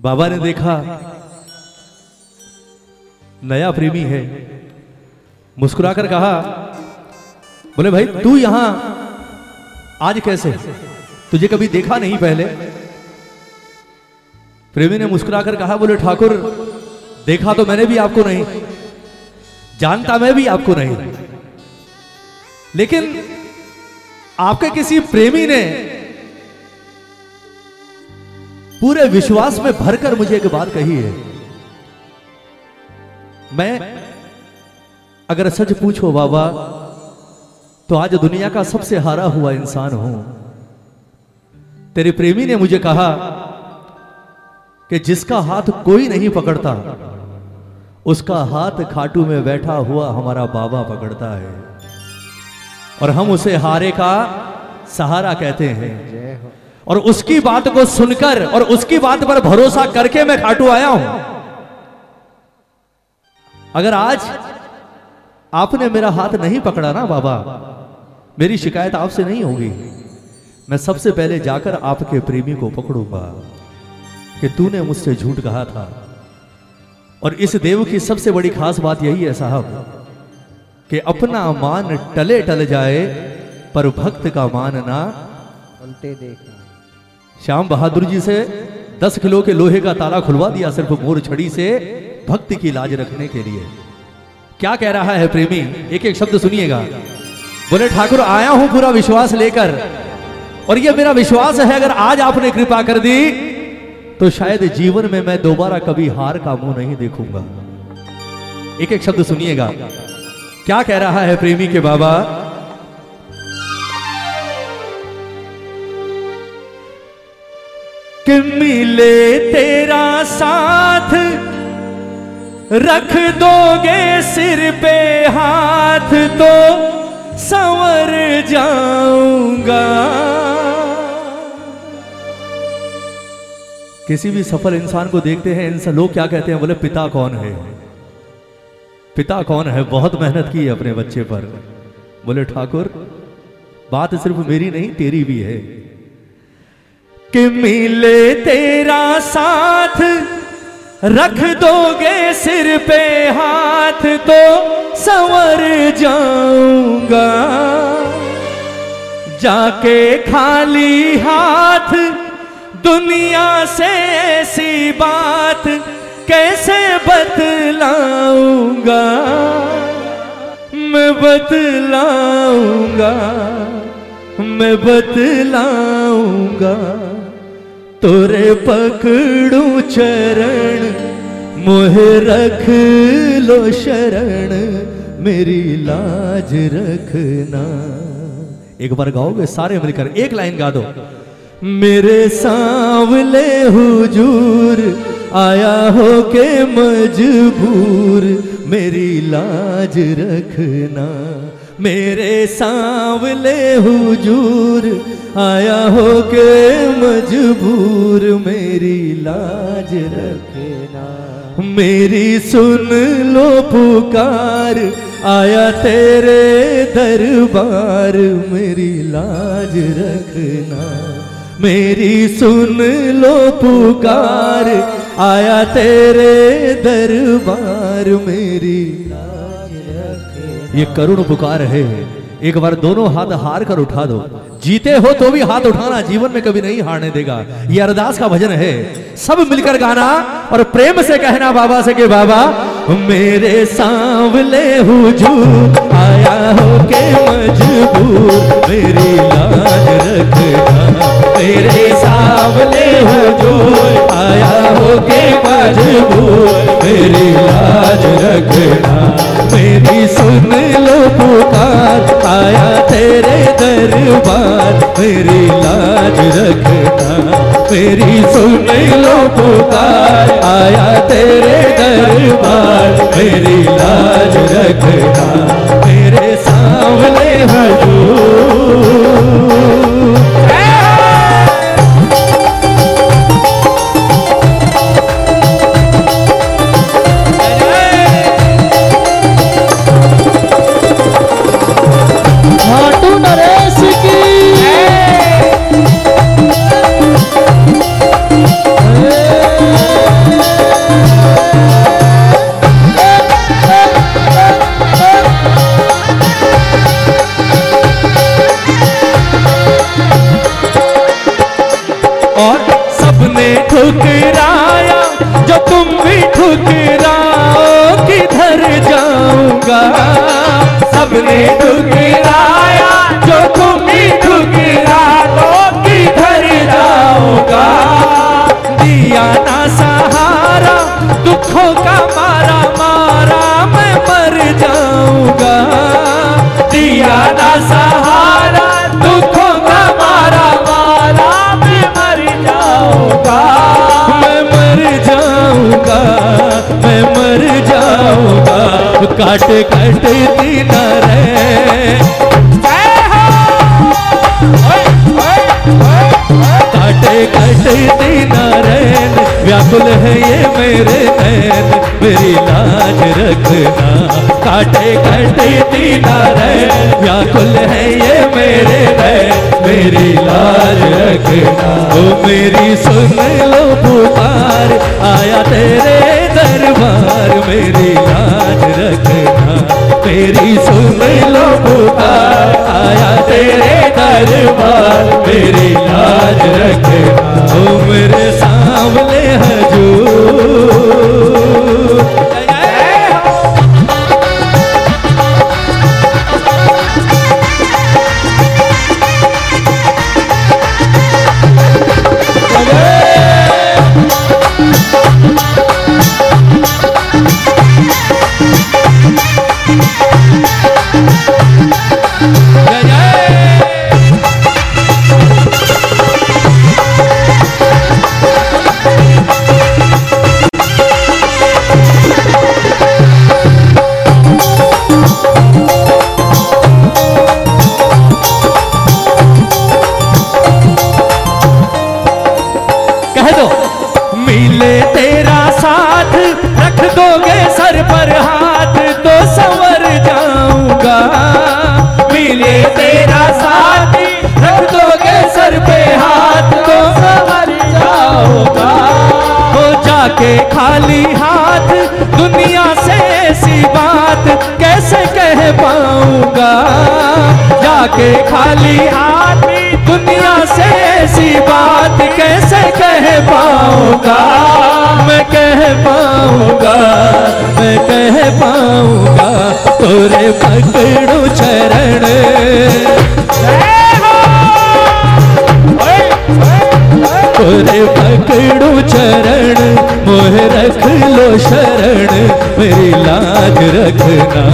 बाबा ने देखा, नया प्रेमी है। मुस्कुराकर कहा, बोले, भाई, तू यहाँ आज कैसे? तुझे कभी देखा नहीं पहले? प्रेमी ने मुस्कुराकर कहा, बोले, ठाकुर, देखा तो मैंने भी आपको नहीं, जानता मैं भी आपको नहीं। लेकिन आपके किसी प्रेमी ने पूरे विश्वास में भरकर मुझे एक बात कही है। मैं, अगर सच पूछो बाबा तो आज दुनिया का सबसे हारा हुआ इंसान हूँ। तेरे प्रेमी ने मुझे कहा कि जिसका हाथ कोई नहीं पकड़ता, उसका हाथ खाटू में बैठा हुआ हमारा बाबा पकड़ता है। और हम उसे हारे का सहारा कहते हैं। और उसकी बात को सुनकर और उसकी बात पर भरोसा करके मैं खाटू आया हूँ। अगर आज आपने मेरा हाथ नहीं पकड़ा ना बाबा, मेरी शिकायत आपसे नहीं होगी। मैं सबसे पहले जाकर आपके प्रेमी को पकड़ूँगा कि तूने मुझसे झूठ कहा था। और इस देव की सबसे बड़ी खास बात यही है साहब, कि अपना मान टले टल जाए, पर भक्त का मान ना उल्टे देखना। श्याम बहादुर जी से दस किलो के लोहे का ताला खुलवा दिया सिर्फ़ मोर छड़ी से भक्ति की लाज रखने के लिए। क्या कह रहा है प्रेमी? एक एक शब्द सुनिएगा। बोले, ठाकुर, आया हूँ पूरा विश्वास लेकर। और यह मेरा विश्वास है, अगर आज आपने कृपा कर दी तो शायद जीवन में मैं दोबारा कभी हार का मुँह नहीं देखूँगा। एक एक शब्द सुनिएगा। क्या कह रहा है प्रेमी के बाबा? कि मिले तेरा साथ। रख दोगे सिर पे हाथ तो संवर जाऊँगा। किसी भी सफल इंसान को देखते हैं, इंसान लोग क्या कहते हैं, बोले, पिता कौन है? पिता कौन है? बहुत मेहनत की है अपने बच्चे पर। बोले, ठाकुर, बात सिर्फ़ मेरी नहीं, तेरी भी है। कि मिले तेरा साथ। रख दोगे सिर पे हाथ तो संवर जाऊँगा। जाके खाली हाथ। दुनिया से ऐसी बात कैसे बतलाऊँगा? मैं बतलाऊँगा मैं बतलाऊँगा। तोरे पकड़ू चरण, मोहे रख लो शरण, मेरी लाज रखना। एक बार गाओगे, सारे मिलकर एक लाइन गा दो। मेरे सांवले हुजूर, आया हो के मजबूर, मेरी लाज रखना। मेरे सांवले हुजूर, आया हो के मजबूर, मेरी लाज रखना। मेरी सुन लो पुकार, आया तेरे दरबार, मेरी लाज रखना। मेरी सुन लो पुकार, आया तेरे दरबार, मेरी लाज ये करुण पुकार है। एक बार दोनों हाथ हार कर उठा दो। जीते हो तो भी हाथ उठाना जीवन में कभी नहीं हारने देगा। ये अरदास का भजन है। सब मिलकर गाना और प्रेम से कहना बाबा से के बाबा, मेरे सांवले हुजूर हो के मजबूर, मेरी लाज रखना। मेरे सांवले हुजूर आया हो के मजबूर, मेरी लाज रखना। मेरी सुन लो पुकार, आया तेरे दरबार, मेरी लाज रखना। मेरी सुन लो पुकार, आया तेरे दरबार, मेरी लाज रखना। मेरे सामने दिया ना सहारा दुखों का मारा मारा मैं मर जाऊँगा। मैं मर जाऊँगा मैं मर जाऊँगा। काट काट दिन रे। काटे काटे दिन रैन व्याकुल है ये मेरे नैन मेरी लाज रखना। काटे काटे दिन रैन व्याकुल है ये मेरे नैन मेरी लाज रखना। ओ मेरी सुन लो पुकार, आया तेरे दरबार, मेरी लाज रखना। मेरी सुन लो पुकार, आया तेरे दरबार, मेरी लाज रखना। ओ मेरे सामने हजूर। जाके खाली हाथ, दुनिया से ऐसी बात कैसे कह पाऊँगा? जाके खाली हाथ, दुनिया से ऐसी बात कैसे कह पाऊँगा? मैं कह पाऊँगा, मैं कह पाऊँगा, तोरे पकड़ू चरण। शरण मेरी लाज रखना।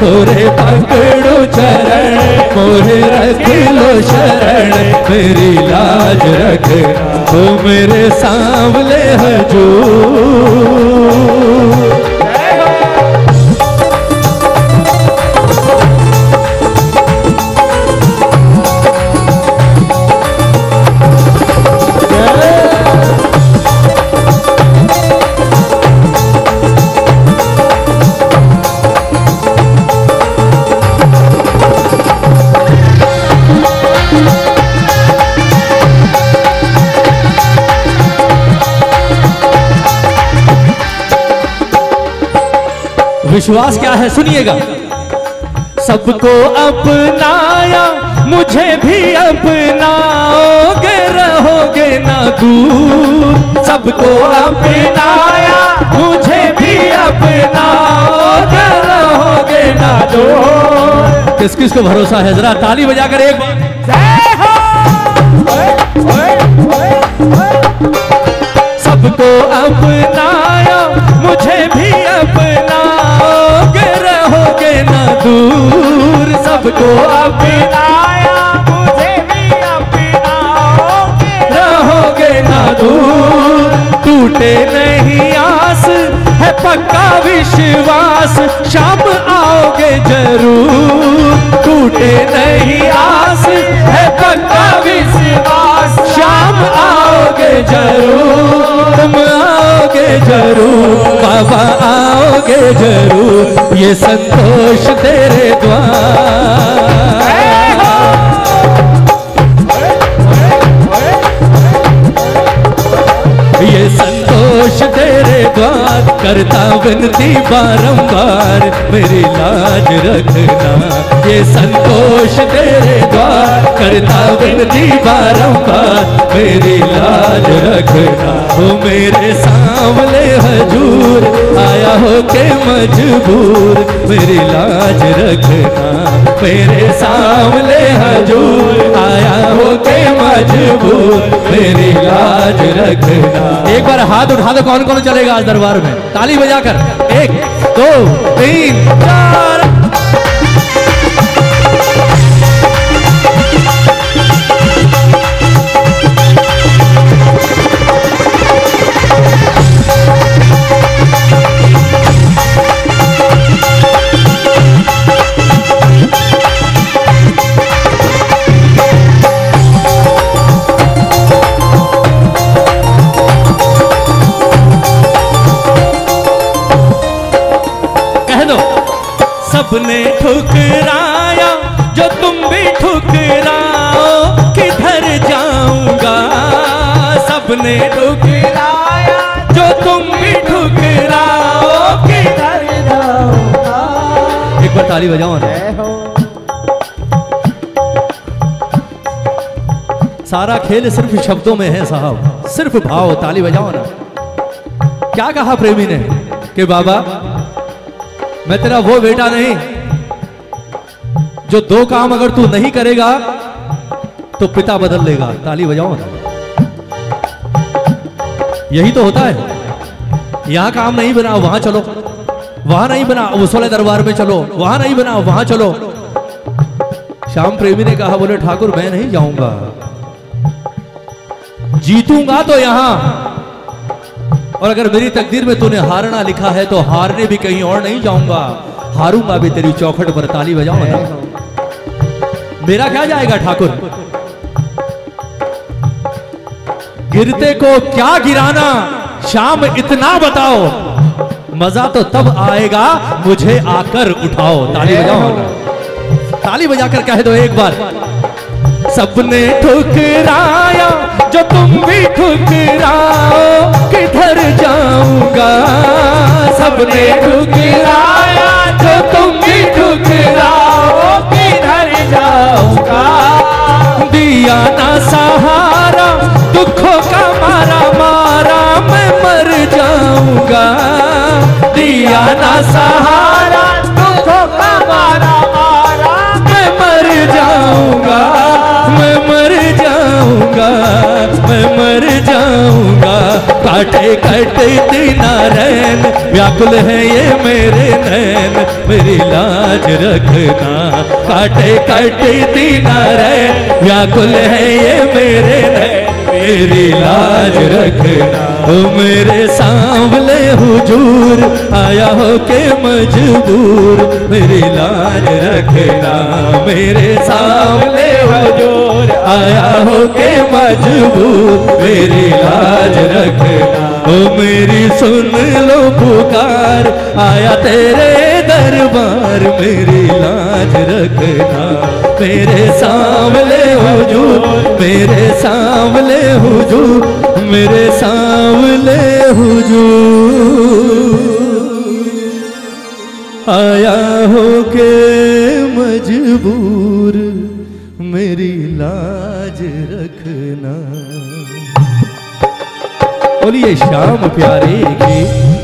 तोरे पकड़ो चरण मोरे रख लो शरण, मेरी लाज रखना। तू मेरे सामने हजूर विश्वास क्या है सुनिएगा। सबको अपनाया, मुझे भी अपनाओगे, रहोगे ना दूर। सबको अपनाया, मुझे भी अपनाओगे, रहोगे ना दूर। किस किस को भरोसा है? जरा ताली बजाकर एक बार। पक्का विश्वास शाम आओगे ज़रूर। टूटे नहीं आस, है पक्का विश्वास शाम आओगे ज़रूर। तुम आओगे ज़रूर, बाबा आओगे ज़रूर। ये संतोष तेरे द्वार। द्वार करता विनती बारंबार, मेरी लाज रखना, ये संतोष तेरे द्वार। करता विनती बारंबार, मेरी लाज रखना। वो मेरे सामने हजूर, आया हो के मजबूर, मेरी लाज रखना। मेरे सामने हजूर, आया हो के मजबूर, मेरी लाज रखना। एक बार हाथ उठा दो कौन कौन चलेगा आज? दरबार में ताली बजाकर एक दो तीन चार। सबने ठुकराया जो तुम भी ठुकराओ किधर जाऊँगा? सबने ठुकराया जो तुम भी ठुकराओ किधर जाऊँगा? एक बार ताली बजाओ ना। हो। सारा खेल सिर्फ़ शब्दों में है साहब। सिर्फ़ भाव ताली बजाओ ना। क्या कहा प्रेमी ने? कि बाबा मैं तेरा वो बेटा नहीं। जो दो काम अगर तू नहीं करेगा तो पिता बदल लेगा। ताली बजाओ यही तो होता है। यहाँ काम नहीं बना, वहाँ चलो। वहाँ नहीं बना उस वाले दरबार में चलो। वहाँ नहीं बना, वहाँ चलो। श्याम प्रेमी ने कहा, बोले, ठाकुर, मैं नहीं जाऊँगा। जीतूँगा तो यहाँ। और अगर मेरी तकदीर में तूने हारना लिखा है तो हारने भी कहीं और नहीं जाऊँगा। हारूँगा भी तेरी चौखट पर ताली बजाऊँगा मेरा क्या जाएगा, ठाकुर? गिरते को क्या गिराना, शाम इतना बताओ। मज़ा तो तब आएगा, मुझे आकर उठाओ। ताली बजाओ। ताली बजाकर कह दो एक बार। सबने ठुकराया, जो तुम भी ठुकराओ, किधर जाऊँगा? सबने ठुकराया, जो तुम भी ठुकराओ, किधर जाऊँगा? दिया ना सहारा, दुखों का मारा मारा, मैं मर जाऊँगा। दिया ना सहारा, दुखों का मारा मारा, मैं मर जाऊँगा। मैं मर जाऊँगा, मैं मर जाऊँगा। काटे काटे तेना रैन व्याकुल है ये मेरे नैन मेरी लाज रखना। काटे काटे तेना रैन व्याकुल है ये मेरे नैन मेरी लाज रखना। मेरे सांवले हुजूर, आया हो के मजबूर मेरी लाज रखना। मेरे सांवले हुजूर, आया हो के मजबूर मेरी लाज रखना। ओ मेरी सुन लो पुकार, आया तेरे दरबार। मेरी लाज रखना। मेरे सामने हुजूर, मेरे सामने हुजूर, मेरे सामने हुजूर। आया हो के मजबूर, मेरी लाज रखना। बोलिए शाम प्यारे की